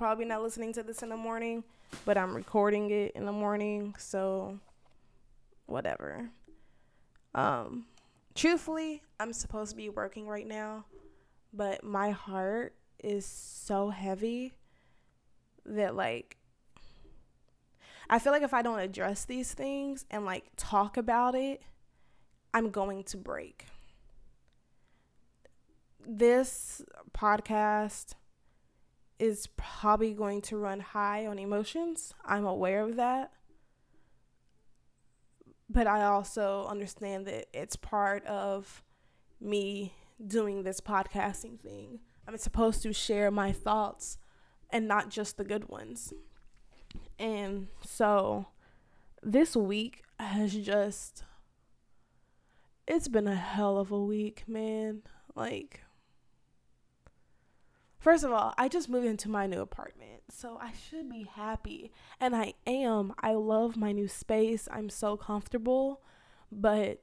probably not listening to this in the morning, but I'm recording it in the morning, so whatever. Um, truthfully, I'm supposed to be working right now, but my heart is so heavy that like I feel like if I don't address these things and like talk about it, I'm going to break. This podcast is probably going to run high on emotions. I'm aware of that. But I also understand that it's part of me doing this podcasting thing. I'm supposed to share my thoughts and not just the good ones. And so this week has just it's been a hell of a week, man. Like First of all, I just moved into my new apartment, so I should be happy. And I am. I love my new space. I'm so comfortable, but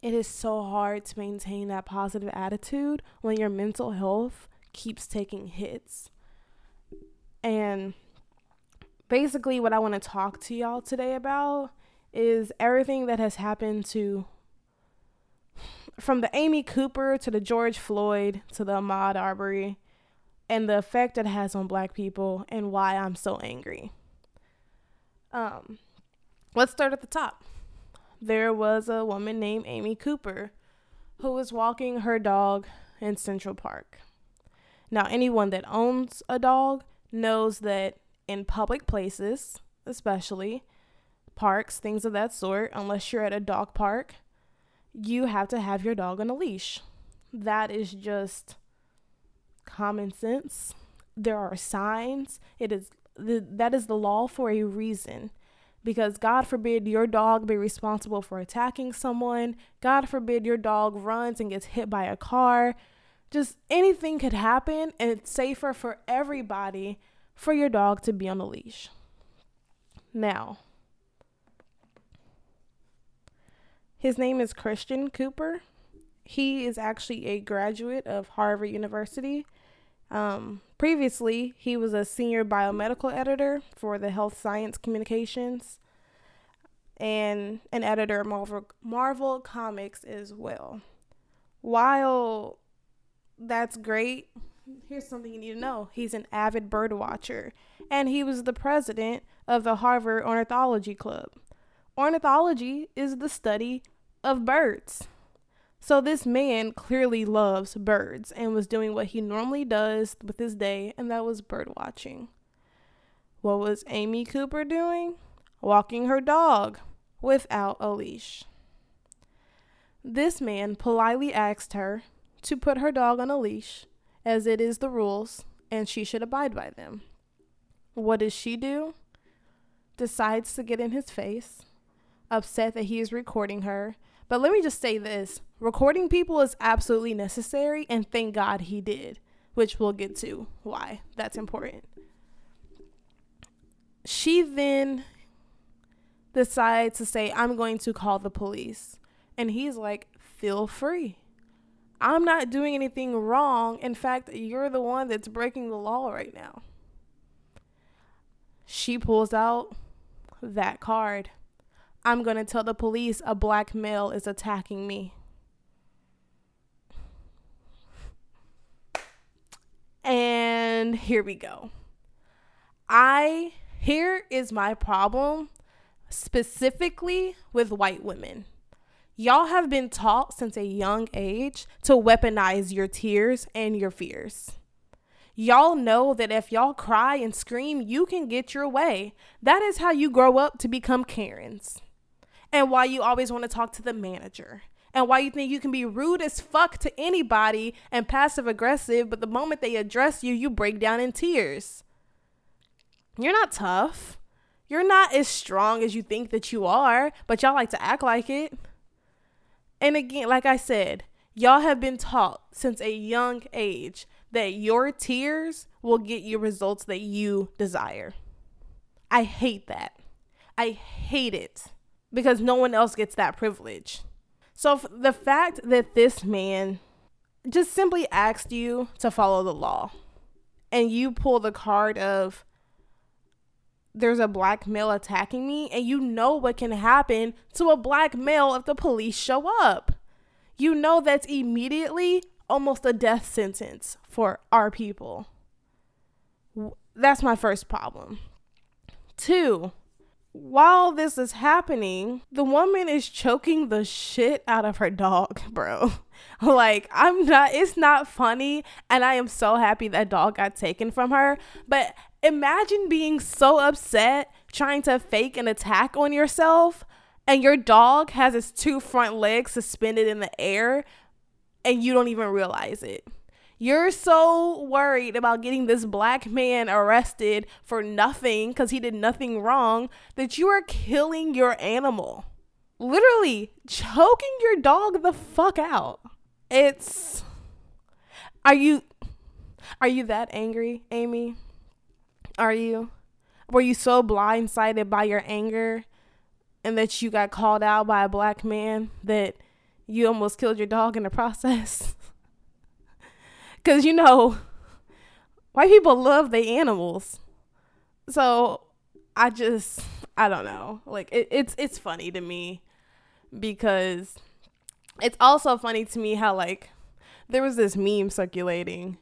it is so hard to maintain that positive attitude when your mental health keeps taking hits. And basically, what I want to talk to y'all today about is everything that has happened to from the Amy Cooper to the George Floyd to the Ahmaud Arbery and the effect it has on black people and why I'm so angry. Um, let's start at the top. There was a woman named Amy Cooper who was walking her dog in Central Park. Now, anyone that owns a dog knows that in public places, especially parks, things of that sort, unless you're at a dog park, you have to have your dog on a leash. That is just common sense. There are signs. It is the, that is the law for a reason. Because God forbid your dog be responsible for attacking someone. God forbid your dog runs and gets hit by a car. Just anything could happen, and it's safer for everybody for your dog to be on a leash. Now, his name is Christian Cooper. He is actually a graduate of Harvard University. Um, previously, he was a senior biomedical editor for the Health Science Communications and an editor of Marvel, Marvel Comics as well. While that's great, here's something you need to know. He's an avid bird watcher, and he was the president of the Harvard Ornithology Club. Ornithology is the study of birds. So this man clearly loves birds and was doing what he normally does with his day, and that was bird watching. What was Amy Cooper doing? Walking her dog without a leash. This man politely asked her to put her dog on a leash as it is the rules, and she should abide by them. What does she do? Decides to get in his face, upset that he is recording her. But let me just say this recording people is absolutely necessary, and thank God he did, which we'll get to why that's important. She then decides to say, I'm going to call the police. And he's like, feel free. I'm not doing anything wrong. In fact, you're the one that's breaking the law right now. She pulls out that card. I'm going to tell the police a black male is attacking me. And here we go. I, here is my problem specifically with white women. Y'all have been taught since a young age to weaponize your tears and your fears. Y'all know that if y'all cry and scream, you can get your way. That is how you grow up to become Karens. And why you always want to talk to the manager. And why you think you can be rude as fuck to anybody and passive aggressive, but the moment they address you, you break down in tears. You're not tough. You're not as strong as you think that you are, but y'all like to act like it. And again, like I said, y'all have been taught since a young age that your tears will get you results that you desire. I hate that. I hate it because no one else gets that privilege. So the fact that this man just simply asked you to follow the law and you pull the card of there's a black male attacking me and you know what can happen to a black male if the police show up. You know that's immediately almost a death sentence for our people. That's my first problem. Two, while this is happening, the woman is choking the shit out of her dog, bro. like, I'm not, it's not funny. And I am so happy that dog got taken from her. But imagine being so upset trying to fake an attack on yourself, and your dog has its two front legs suspended in the air, and you don't even realize it. You're so worried about getting this black man arrested for nothing because he did nothing wrong that you are killing your animal. Literally choking your dog the fuck out. It's. Are you. Are you that angry, Amy? Are you? Were you so blindsided by your anger and that you got called out by a black man that you almost killed your dog in the process? Because, you know, white people love the animals. So I just, I don't know. Like, it, it's, it's funny to me because it's also funny to me how, like, there was this meme circulating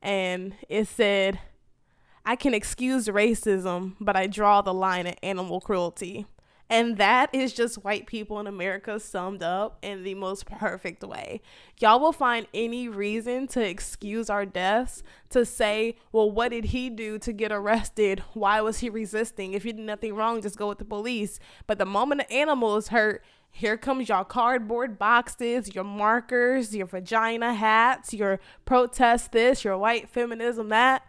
and it said, I can excuse racism, but I draw the line at animal cruelty. And that is just white people in America summed up in the most perfect way. Y'all will find any reason to excuse our deaths, to say, well, what did he do to get arrested? Why was he resisting? If he did nothing wrong, just go with the police. But the moment an animal is hurt, here comes y'all cardboard boxes, your markers, your vagina hats, your protest this, your white feminism that.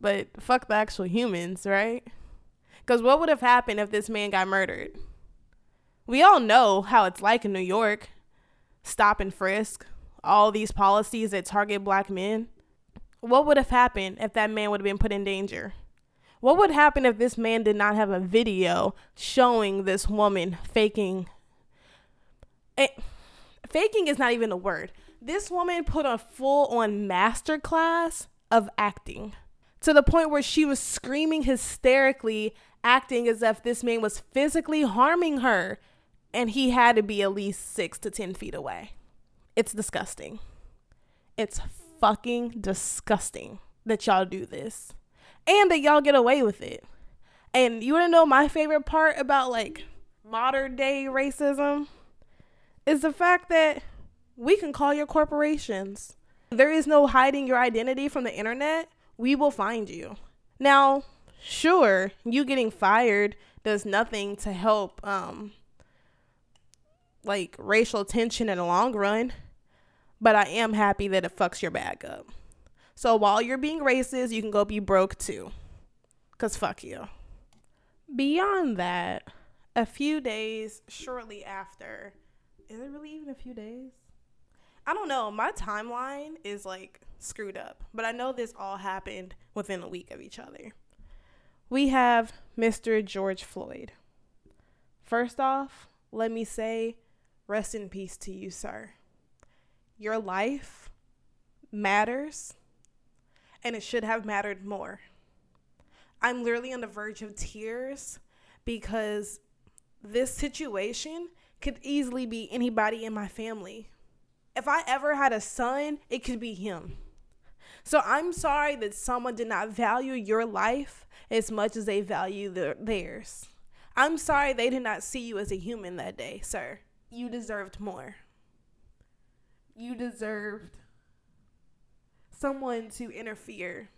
But fuck the actual humans, right? Because what would have happened if this man got murdered? We all know how it's like in New York stop and frisk, all these policies that target black men. What would have happened if that man would have been put in danger? What would happen if this man did not have a video showing this woman faking? It, faking is not even a word. This woman put a full on master class of acting to the point where she was screaming hysterically acting as if this man was physically harming her and he had to be at least six to 10 feet away. It's disgusting. It's fucking disgusting that y'all do this and that y'all get away with it. And you wanna know my favorite part about like modern day racism? Is the fact that we can call your corporations. There is no hiding your identity from the internet. We will find you. Now, sure, you getting fired does nothing to help um like racial tension in the long run, but I am happy that it fucks your bag up. So while you're being racist, you can go be broke too. Cause fuck you. Beyond that, a few days shortly after, is it really even a few days? I don't know. My timeline is like screwed up, but I know this all happened within a week of each other we have Mr. George Floyd. First off, let me say, rest in peace to you, sir. Your life matters, and it should have mattered more. I'm literally on the verge of tears because this situation could easily be anybody in my family. If I ever had a son, it could be him. So I'm sorry that someone did not value your life as much as they value their, theirs. I'm sorry they did not see you as a human that day, sir. You deserved more. You deserved someone to interfere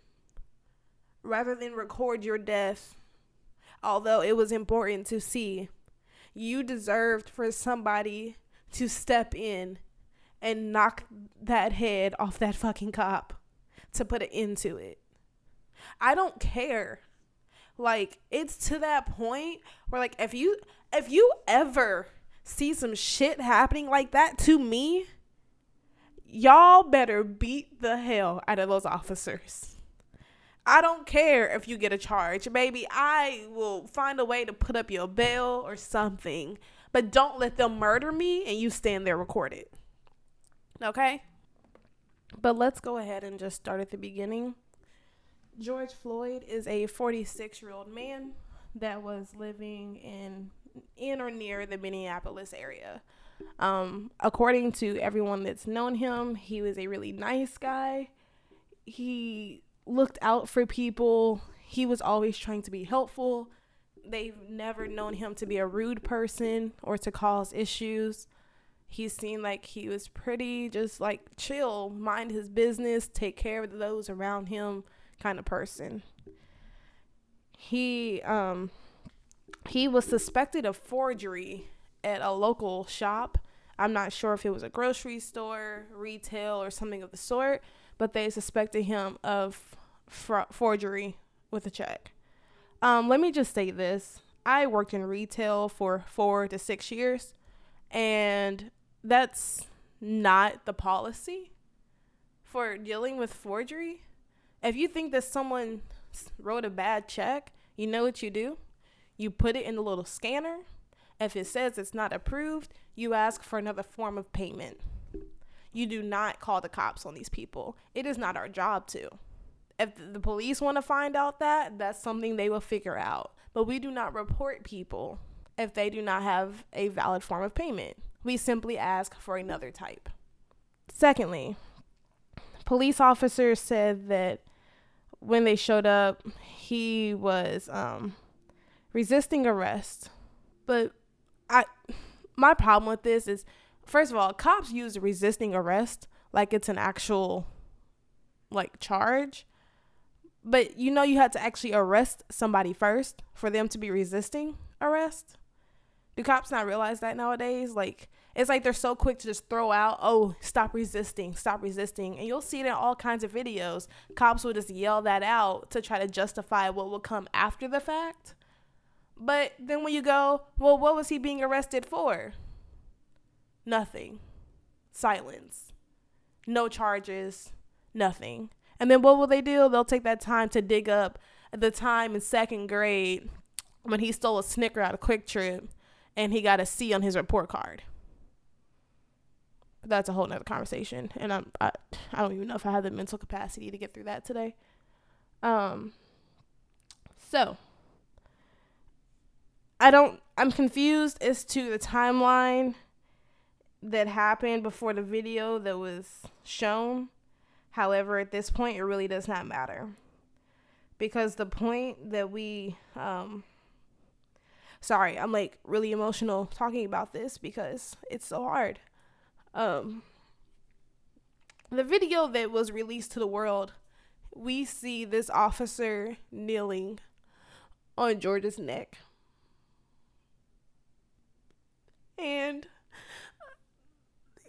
rather than record your death, although it was important to see. You deserved for somebody to step in and knock that head off that fucking cop to put an end to it. I don't care. Like it's to that point where like if you if you ever see some shit happening like that to me, y'all better beat the hell out of those officers. I don't care if you get a charge, baby. I will find a way to put up your bail or something. But don't let them murder me and you stand there recorded. Okay? But let's go ahead and just start at the beginning. George Floyd is a 46 year old man that was living in in or near the Minneapolis area. Um, according to everyone that's known him, he was a really nice guy. He looked out for people. He was always trying to be helpful. They've never known him to be a rude person or to cause issues. He seemed like he was pretty just like chill, mind his business, take care of those around him kind of person. He um he was suspected of forgery at a local shop. I'm not sure if it was a grocery store, retail, or something of the sort, but they suspected him of fra- forgery with a check. Um, let me just say this I worked in retail for four to six years, and that's not the policy for dealing with forgery. If you think that someone wrote a bad check, you know what you do? You put it in the little scanner. If it says it's not approved, you ask for another form of payment. You do not call the cops on these people. It is not our job to. If the police want to find out that, that's something they will figure out. But we do not report people if they do not have a valid form of payment. We simply ask for another type. Secondly, police officers said that when they showed up, he was um, resisting arrest. But I my problem with this is first of all, cops use resisting arrest like it's an actual like charge. But you know you had to actually arrest somebody first for them to be resisting arrest. Do cops not realize that nowadays? Like it's like they're so quick to just throw out, "Oh, stop resisting, stop resisting." And you'll see it in all kinds of videos. Cops will just yell that out to try to justify what will come after the fact. But then when you go, well, what was he being arrested for? Nothing. Silence. No charges. Nothing. And then what will they do? They'll take that time to dig up the time in second grade when he stole a Snicker out of QuikTrip and he got a C on his report card. That's a whole nother conversation. And I'm, I, I don't even know if I have the mental capacity to get through that today. Um, so I don't I'm confused as to the timeline that happened before the video that was shown. However, at this point it really does not matter. Because the point that we um sorry, I'm like really emotional talking about this because it's so hard. Um the video that was released to the world, we see this officer kneeling on George's neck and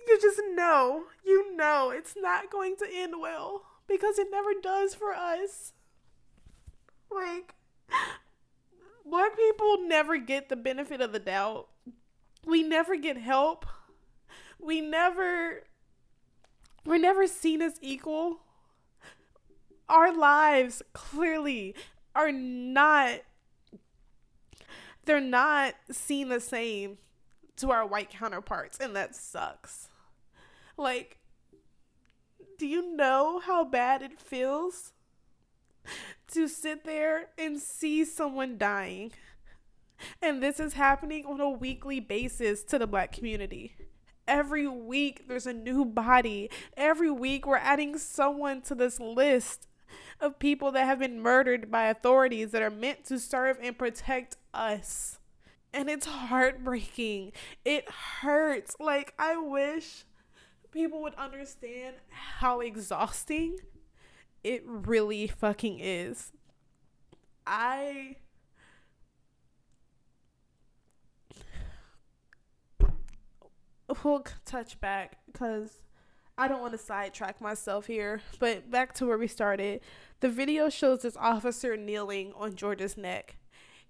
you just know, you know it's not going to end well because it never does for us. Like, black people never get the benefit of the doubt. We never get help. We never, we're never seen as equal. Our lives clearly are not, they're not seen the same to our white counterparts, and that sucks. Like, do you know how bad it feels to sit there and see someone dying? And this is happening on a weekly basis to the black community. Every week there's a new body. Every week we're adding someone to this list of people that have been murdered by authorities that are meant to serve and protect us and it's heartbreaking. It hurts. Like, I wish people would understand how exhausting it really fucking is. I. We'll touch back because I don't want to sidetrack myself here. But back to where we started. The video shows this officer kneeling on George's neck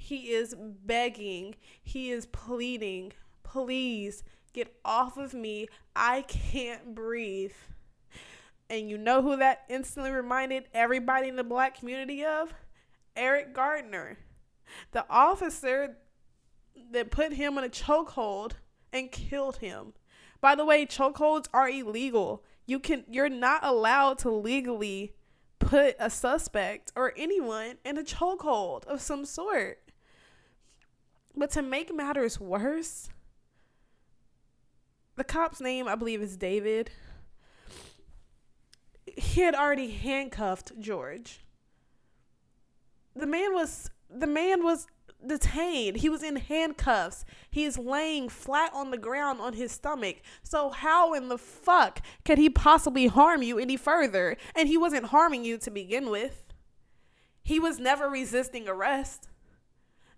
he is begging, he is pleading, please get off of me. I can't breathe. And you know who that instantly reminded everybody in the black community of? Eric Garner, the officer that put him in a chokehold and killed him. By the way, chokeholds are illegal. You can you're not allowed to legally put a suspect or anyone in a chokehold of some sort. But to make matters worse, the cop's name, I believe, is David. He had already handcuffed George. The man was the man was detained. He was in handcuffs. He is laying flat on the ground on his stomach. So how in the fuck could he possibly harm you any further? And he wasn't harming you to begin with. He was never resisting arrest.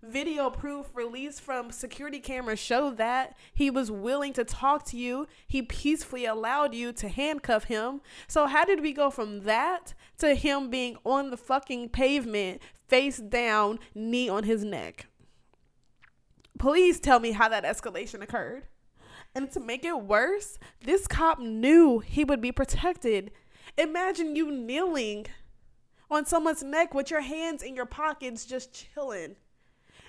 Video proof released from security cameras show that he was willing to talk to you. He peacefully allowed you to handcuff him. So, how did we go from that to him being on the fucking pavement, face down, knee on his neck? Please tell me how that escalation occurred. And to make it worse, this cop knew he would be protected. Imagine you kneeling on someone's neck with your hands in your pockets just chilling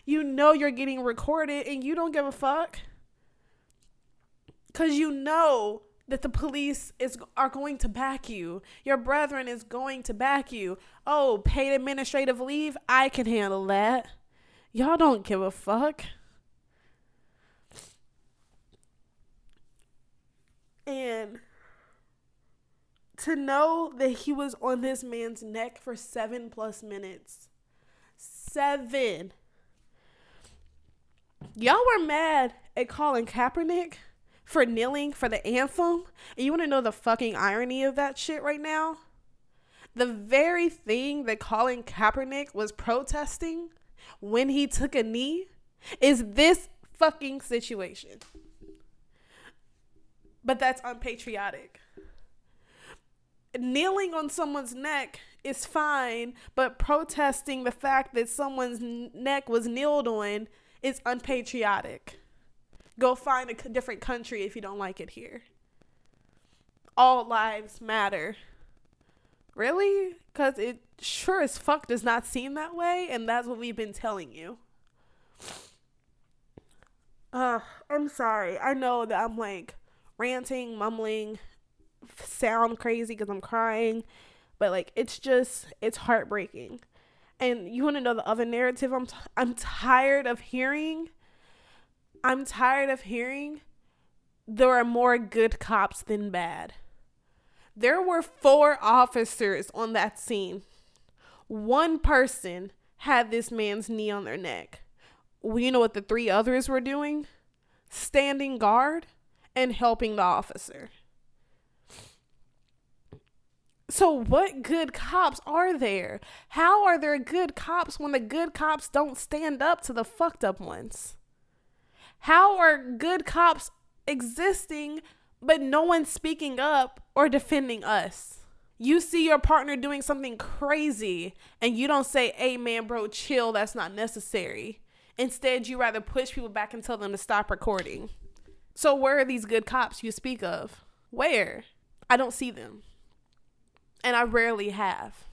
you know you're getting recorded and you don't give a fuck because you know that the police is are going to back you. Your brethren is going to back you. Oh, paid administrative leave, I can handle that. Y'all don't give a fuck. And to know that he was on this man's neck for 7 plus minutes. 7 Y'all were mad at Colin Kaepernick for kneeling for the anthem. And you want to know the fucking irony of that shit right now? The very thing that Colin Kaepernick was protesting when he took a knee is this fucking situation. But that's unpatriotic. Kneeling on someone's neck is fine, but protesting the fact that someone's neck was kneeled on is unpatriotic. Go find a different country if you don't like it here. All lives matter. Really? Because it sure as fuck does not seem that way, and that's what we've been telling you. Uh, I'm sorry. I know that I'm like ranting, mumbling, sound crazy because I'm crying, but like it's just, it's heartbreaking. And you want to know the other narrative I'm t- I'm tired of hearing? I'm tired of hearing there are more good cops than bad. There were four officers on that scene. One person had this man's knee on their neck. Well, you know what the three others were doing? Standing guard and helping the officer. So, what good cops are there? How are there good cops when the good cops don't stand up to the fucked up ones? How are good cops existing, but no one's speaking up or defending us? You see your partner doing something crazy and you don't say, hey man, bro, chill, that's not necessary. Instead, you rather push people back and tell them to stop recording. So, where are these good cops you speak of? Where? I don't see them and I rarely have.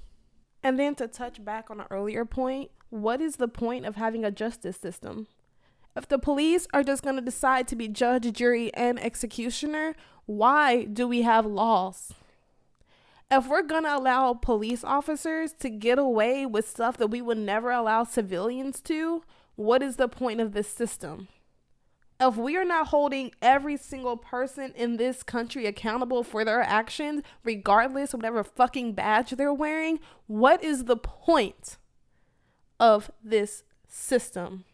And then to touch back on an earlier point, what is the point of having a justice system? If the police are just going to decide to be judge, jury, and executioner, why do we have laws? If we're going to allow police officers to get away with stuff that we would never allow civilians to, what is the point of this system? If we are not holding every single person in this country accountable for their actions, regardless of whatever fucking badge they're wearing, what is the point of this system?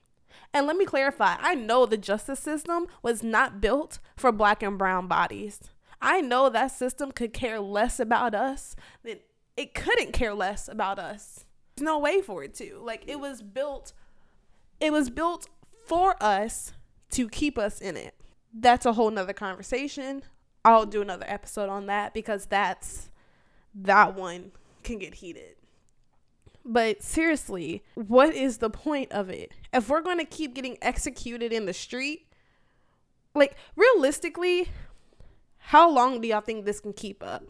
And let me clarify I know the justice system was not built for black and brown bodies. I know that system could care less about us than it couldn't care less about us. There's no way for it to. Like it was built it was built for us to keep us in it. That's a whole nother conversation. I'll do another episode on that because that's that one can get heated. But seriously, what is the point of it? If we're going to keep getting executed in the street, like realistically, how long do y'all think this can keep up?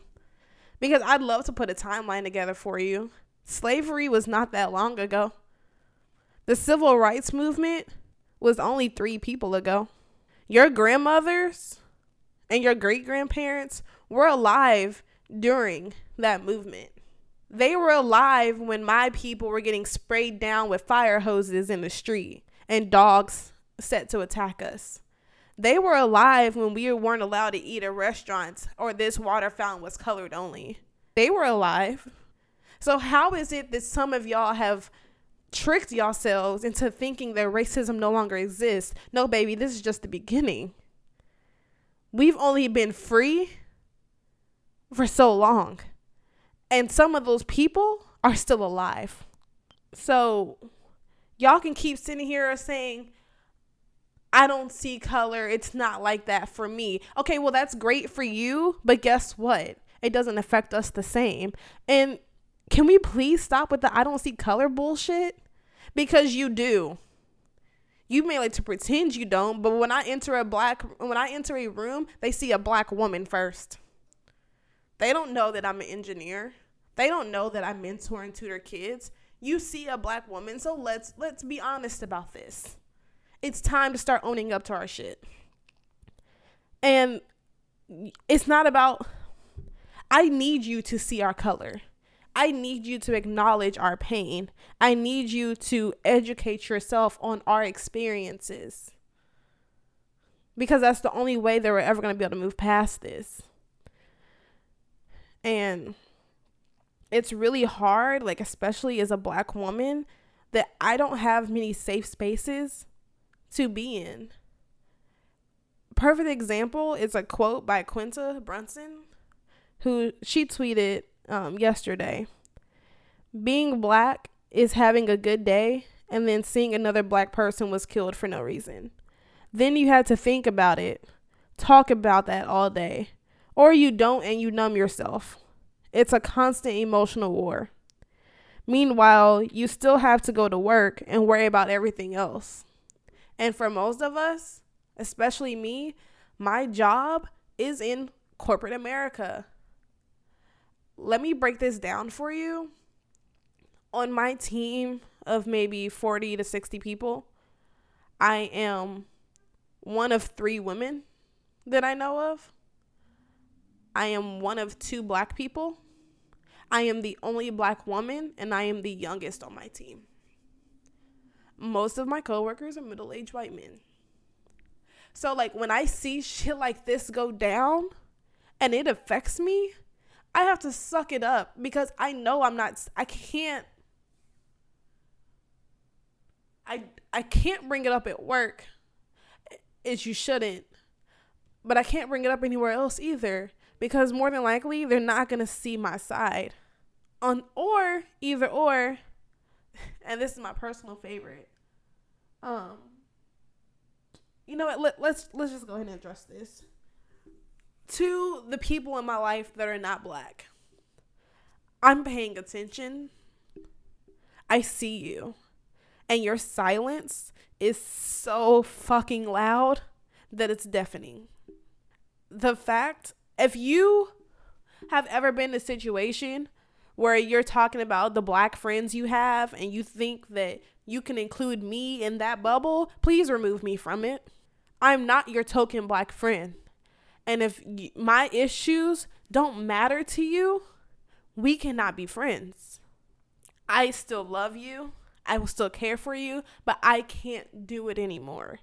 Because I'd love to put a timeline together for you. Slavery was not that long ago. The civil rights movement was only three people ago. Your grandmothers and your great grandparents were alive during that movement. They were alive when my people were getting sprayed down with fire hoses in the street and dogs set to attack us. They were alive when we weren't allowed to eat at restaurants or this water fountain was colored only. They were alive. So, how is it that some of y'all have tricked yourselves into thinking that racism no longer exists? No, baby, this is just the beginning. We've only been free for so long. And some of those people are still alive. So y'all can keep sitting here saying, I don't see color. It's not like that for me. Okay, well, that's great for you. But guess what? It doesn't affect us the same. And can we please stop with the I don't see color bullshit? Because you do. You may like to pretend you don't, but when I enter a black when I enter a room, they see a black woman first. They don't know that I'm an engineer. They don't know that I mentor and tutor kids. You see a black woman, so let's let's be honest about this. It's time to start owning up to our shit. And it's not about I need you to see our color. I need you to acknowledge our pain. I need you to educate yourself on our experiences. Because that's the only way that we're ever going to be able to move past this. And it's really hard, like, especially as a black woman, that I don't have many safe spaces to be in. Perfect example is a quote by Quinta Brunson, who she tweeted um, yesterday. Being black is having a good day and then seeing another black person was killed for no reason. Then you had to think about it, talk about that all day, or you don't and you numb yourself. It's a constant emotional war. Meanwhile, you still have to go to work and worry about everything else. And for most of us, especially me, my job is in corporate America. Let me break this down for you. On my team of maybe 40 to 60 people, I am one of three women that I know of. I am one of two black people. I am the only black woman, and I am the youngest on my team. Most of my coworkers are middle aged white men. So, like, when I see shit like this go down and it affects me, I have to suck it up because I know I'm not, I can't. I, I can't bring it up at work as you shouldn't but I can't bring it up anywhere else either because more than likely they're not going to see my side. On or either or and this is my personal favorite. Um you know what? Let, let's let's just go ahead and address this. To the people in my life that are not black. I'm paying attention. I see you. And your silence is so fucking loud that it's deafening. The fact if you have ever been in a situation where you're talking about the black friends you have and you think that you can include me in that bubble, please remove me from it. I'm not your token black friend. And if my issues don't matter to you, we cannot be friends. I still love you. I will still care for you, but I can't do it anymore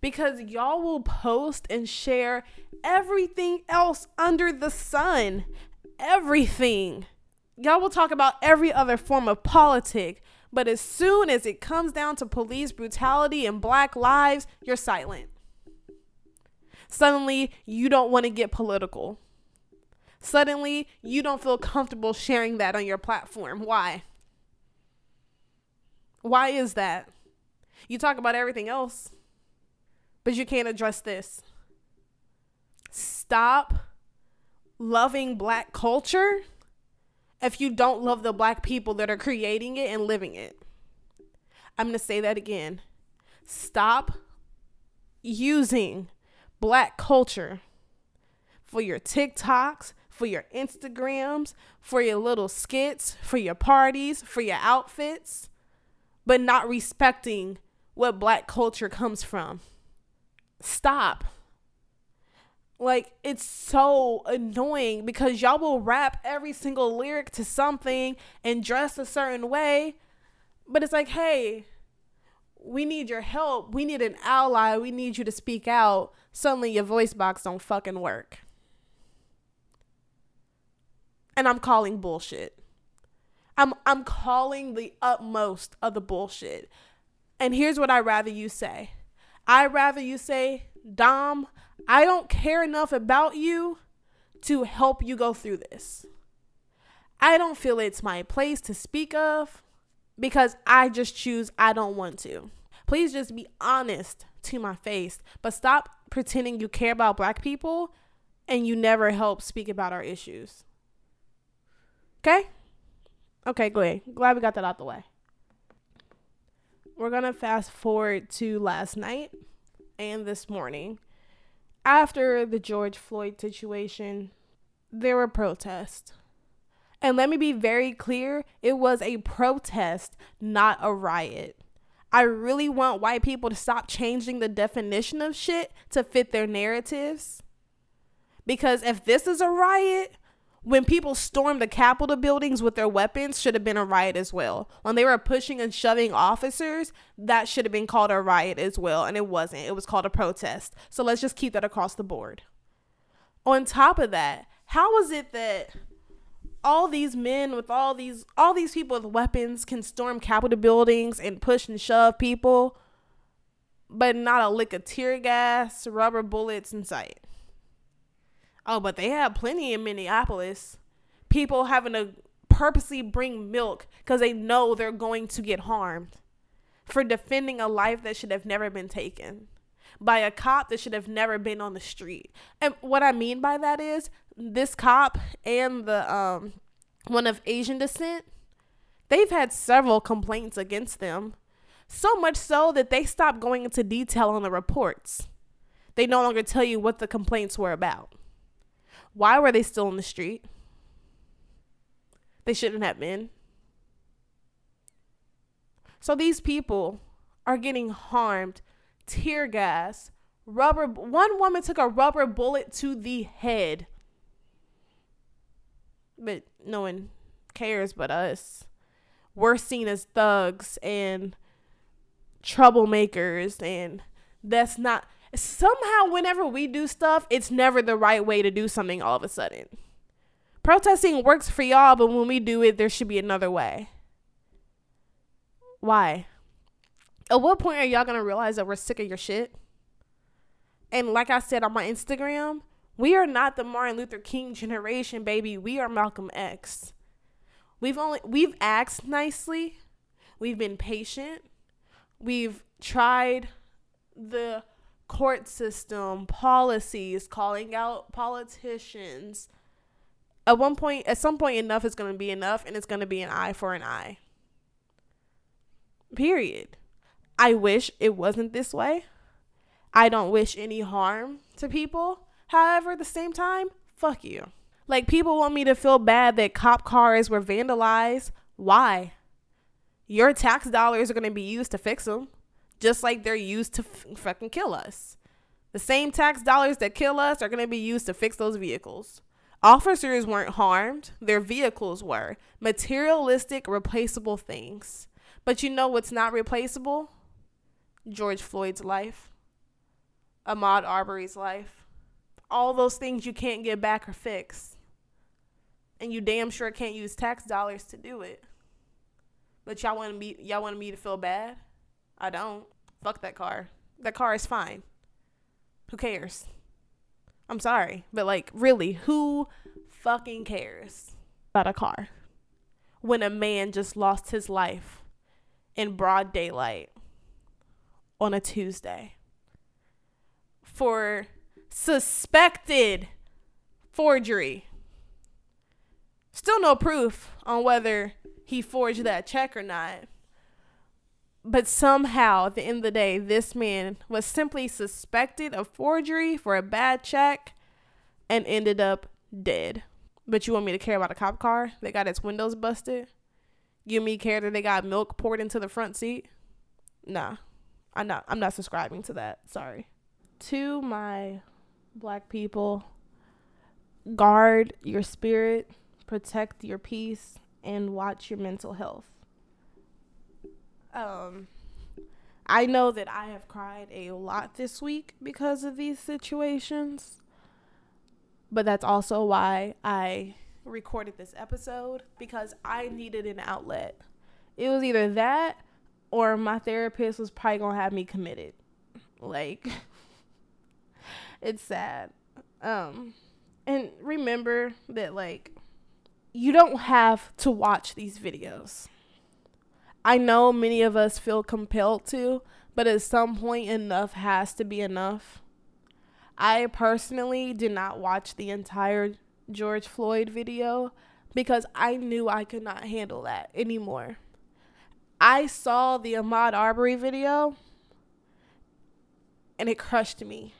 because y'all will post and share everything else under the sun. Everything. Y'all will talk about every other form of politic, but as soon as it comes down to police brutality and black lives, you're silent. Suddenly, you don't want to get political. Suddenly, you don't feel comfortable sharing that on your platform. Why? Why is that? You talk about everything else but you can't address this. Stop loving black culture if you don't love the black people that are creating it and living it. I'm going to say that again. Stop using black culture for your TikToks, for your Instagrams, for your little skits, for your parties, for your outfits, but not respecting what black culture comes from. Stop. Like, it's so annoying because y'all will rap every single lyric to something and dress a certain way. But it's like, hey, we need your help. We need an ally. We need you to speak out. Suddenly your voice box don't fucking work. And I'm calling bullshit. I'm I'm calling the utmost of the bullshit. And here's what I'd rather you say. I'd rather you say, Dom, I don't care enough about you to help you go through this. I don't feel it's my place to speak of because I just choose I don't want to. Please just be honest to my face, but stop pretending you care about black people and you never help speak about our issues. Okay? Okay, great. Glad we got that out the way. We're going to fast forward to last night and this morning. After the George Floyd situation, there were protests. And let me be very clear it was a protest, not a riot. I really want white people to stop changing the definition of shit to fit their narratives. Because if this is a riot, when people stormed the Capitol buildings with their weapons, should have been a riot as well. When they were pushing and shoving officers, that should have been called a riot as well. And it wasn't, it was called a protest. So let's just keep that across the board. On top of that, how is it that all these men with all these all these people with weapons can storm capitol buildings and push and shove people but not a lick of tear gas rubber bullets in sight. Oh but they have plenty in minneapolis. People having to purposely bring milk because they know they're going to get harmed for defending a life that should have never been taken by a cop that should have never been on the street. And what i mean by that is this cop and the um one of Asian descent, they've had several complaints against them. So much so that they stopped going into detail on the reports. They no longer tell you what the complaints were about. Why were they still in the street? They shouldn't have been. So these people are getting harmed, tear gas, rubber. One woman took a rubber bullet to the head but no one cares but us. We're seen as thugs and troublemakers, and that's not. Somehow, whenever we do stuff, it's never the right way to do something all of a sudden. Protesting works for y'all, but when we do it, there should be another way. Why? At what point are y'all gonna realize that we're sick of your shit? And like I said on my Instagram, we are not the Martin Luther King generation, baby. We are Malcolm X. We've only we've asked nicely. We've been patient. We've tried the court system, policies, calling out politicians. At one point, at some point, enough is going to be enough, and it's going to be an eye for an eye. Period. I wish it wasn't this way. I don't wish any harm to people. However, at the same time, fuck you. Like people want me to feel bad that cop cars were vandalized. Why? Your tax dollars are going to be used to fix them, just like they're used to f- fucking kill us. The same tax dollars that kill us are going to be used to fix those vehicles. Officers weren't harmed, their vehicles were. Materialistic, replaceable things. But you know what's not replaceable? George Floyd's life, Ahmaud Arbery's life, all those things you can't get back or fix. And you damn sure can't use tax dollars to do it. But y'all want me y'all want me to feel bad? I don't. Fuck that car. That car is fine. Who cares? I'm sorry, but like really, who fucking cares about a car when a man just lost his life in broad daylight on a Tuesday for suspected forgery. Still no proof on whether he forged that check or not. But somehow, at the end of the day, this man was simply suspected of forgery for a bad check and ended up dead. But you want me to care about a cop car that got its windows busted? You me care that they got milk poured into the front seat? Nah, I'm not I'm not subscribing to that. Sorry. To my black people, guard your spirit, protect your peace, and watch your mental health. Um I know that I have cried a lot this week because of these situations. But that's also why I recorded this episode because I needed an outlet. It was either that or my therapist was probably to have me committed. Like it's sad. Um and remember that like you don't have to watch these videos. I know many of us feel compelled to, but at some point enough has to be enough. I personally did not watch the entire George Floyd video because I knew I could not handle that anymore. I saw the Ahmaud Arbery video and it crushed me.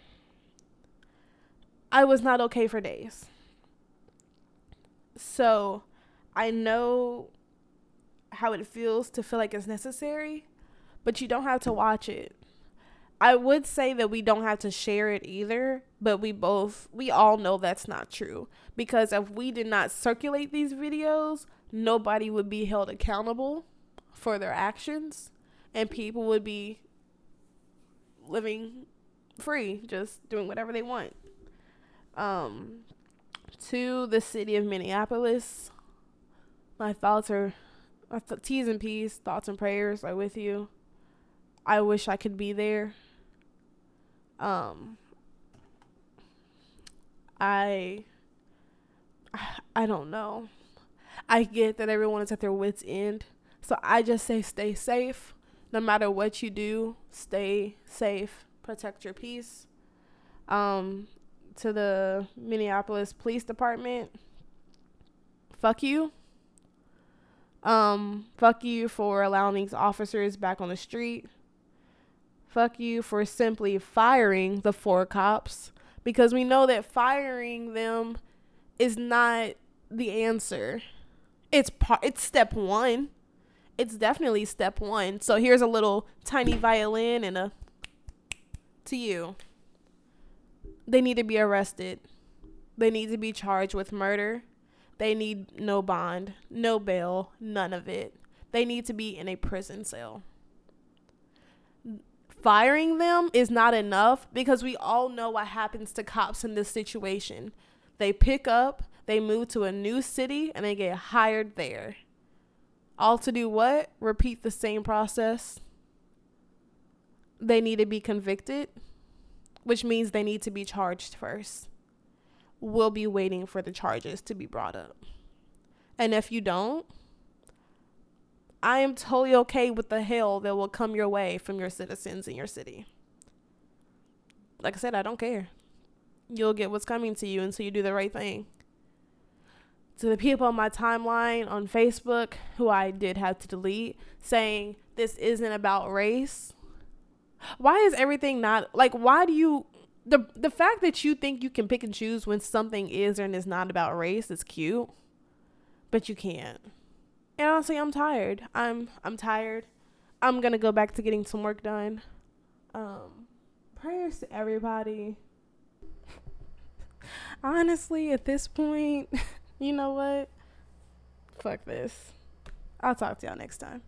I was not okay for days. So I know how it feels to feel like it's necessary, but you don't have to watch it. I would say that we don't have to share it either, but we both, we all know that's not true. Because if we did not circulate these videos, nobody would be held accountable for their actions, and people would be living free, just doing whatever they want. Um, to the city of Minneapolis, my thoughts are, my th- T's and P's, thoughts and prayers are with you. I wish I could be there. Um, I, I don't know. I get that everyone is at their wits' end. So I just say stay safe. No matter what you do, stay safe. Protect your peace. Um, to the Minneapolis Police Department, fuck you. Um, fuck you for allowing these officers back on the street. Fuck you for simply firing the four cops because we know that firing them is not the answer. It's part it's step 1. It's definitely step 1. So here's a little tiny violin and a to you. They need to be arrested. They need to be charged with murder. They need no bond, no bail, none of it. They need to be in a prison cell. Firing them is not enough because we all know what happens to cops in this situation. They pick up, they move to a new city, and they get hired there. All to do what? Repeat the same process. They need to be convicted which means they need to be charged first. We'll be waiting for the charges to be brought up. And if you don't, I am totally okay with the hell that will come your way from your citizens in your city. Like I said, I don't care. You'll get what's coming to you until you do the right thing. To the people on my timeline on Facebook who I did have to delete saying this isn't about race, why is everything not like why do you the the fact that you think you can pick and choose when something is and is not about race is cute, but you can't. And honestly, I'm tired. I'm I'm tired. I'm gonna go back to getting some work done. Um, prayers to everybody. honestly, at this point, you know what? Fuck this. I'll talk to y'all next time.